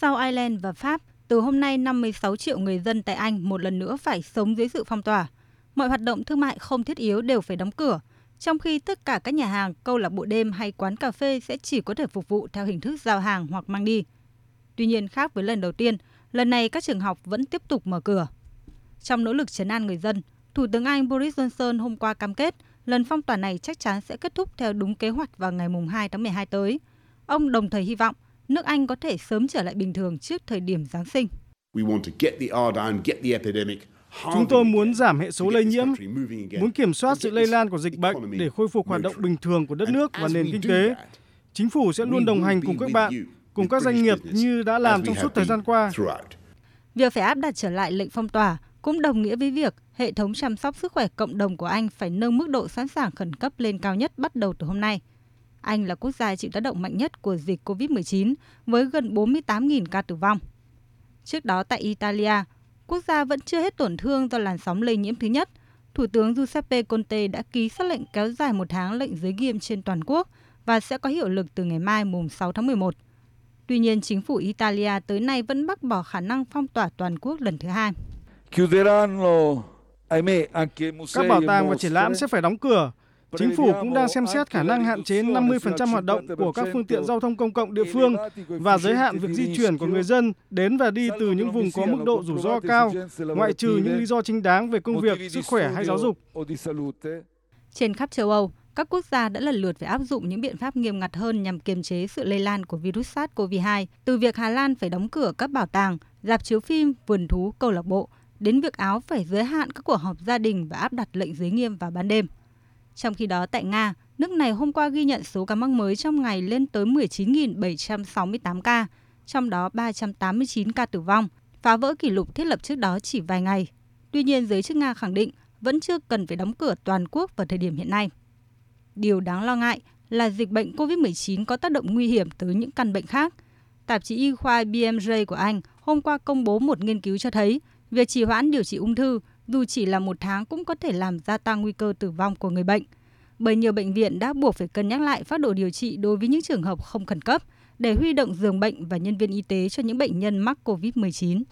Sau Ireland và Pháp, từ hôm nay 56 triệu người dân tại Anh một lần nữa phải sống dưới sự phong tỏa. Mọi hoạt động thương mại không thiết yếu đều phải đóng cửa, trong khi tất cả các nhà hàng, câu lạc bộ đêm hay quán cà phê sẽ chỉ có thể phục vụ theo hình thức giao hàng hoặc mang đi. Tuy nhiên khác với lần đầu tiên, lần này các trường học vẫn tiếp tục mở cửa. Trong nỗ lực chấn an người dân, Thủ tướng Anh Boris Johnson hôm qua cam kết lần phong tỏa này chắc chắn sẽ kết thúc theo đúng kế hoạch vào ngày 2 tháng 12 tới. Ông đồng thời hy vọng nước Anh có thể sớm trở lại bình thường trước thời điểm Giáng sinh. Chúng tôi muốn giảm hệ số lây nhiễm, muốn kiểm soát sự lây lan của dịch bệnh để khôi phục hoạt động bình thường của đất nước và nền kinh tế. Chính phủ sẽ luôn đồng hành cùng các bạn, cùng các doanh nghiệp như đã làm trong suốt thời gian qua. Việc phải áp đặt trở lại lệnh phong tỏa cũng đồng nghĩa với việc hệ thống chăm sóc sức khỏe cộng đồng của Anh phải nâng mức độ sẵn sàng khẩn cấp lên cao nhất bắt đầu từ hôm nay. Anh là quốc gia chịu tác động mạnh nhất của dịch COVID-19 với gần 48.000 ca tử vong. Trước đó tại Italia, quốc gia vẫn chưa hết tổn thương do làn sóng lây nhiễm thứ nhất. Thủ tướng Giuseppe Conte đã ký xác lệnh kéo dài một tháng lệnh giới nghiêm trên toàn quốc và sẽ có hiệu lực từ ngày mai mùng 6 tháng 11. Tuy nhiên, chính phủ Italia tới nay vẫn bác bỏ khả năng phong tỏa toàn quốc lần thứ hai. Các bảo tàng và triển lãm sẽ phải đóng cửa. Chính phủ cũng đang xem xét khả năng hạn chế 50% hoạt động của các phương tiện giao thông công cộng địa phương và giới hạn việc di chuyển của người dân đến và đi từ những vùng có mức độ rủi ro cao, ngoại trừ những lý do chính đáng về công việc, sức khỏe hay giáo dục. Trên khắp châu Âu, các quốc gia đã lần lượt phải áp dụng những biện pháp nghiêm ngặt hơn nhằm kiềm chế sự lây lan của virus SARS-CoV-2, từ việc Hà Lan phải đóng cửa các bảo tàng, dạp chiếu phim, vườn thú, câu lạc bộ, đến việc Áo phải giới hạn các cuộc họp gia đình và áp đặt lệnh giới nghiêm vào ban đêm. Trong khi đó tại Nga, nước này hôm qua ghi nhận số ca mắc mới trong ngày lên tới 19.768 ca, trong đó 389 ca tử vong, phá vỡ kỷ lục thiết lập trước đó chỉ vài ngày. Tuy nhiên, giới chức Nga khẳng định vẫn chưa cần phải đóng cửa toàn quốc vào thời điểm hiện nay. Điều đáng lo ngại là dịch bệnh COVID-19 có tác động nguy hiểm tới những căn bệnh khác. Tạp chí y khoa BMJ của Anh hôm qua công bố một nghiên cứu cho thấy việc trì hoãn điều trị ung thư dù chỉ là một tháng cũng có thể làm gia tăng nguy cơ tử vong của người bệnh. Bởi nhiều bệnh viện đã buộc phải cân nhắc lại phát đồ điều trị đối với những trường hợp không khẩn cấp để huy động giường bệnh và nhân viên y tế cho những bệnh nhân mắc COVID-19.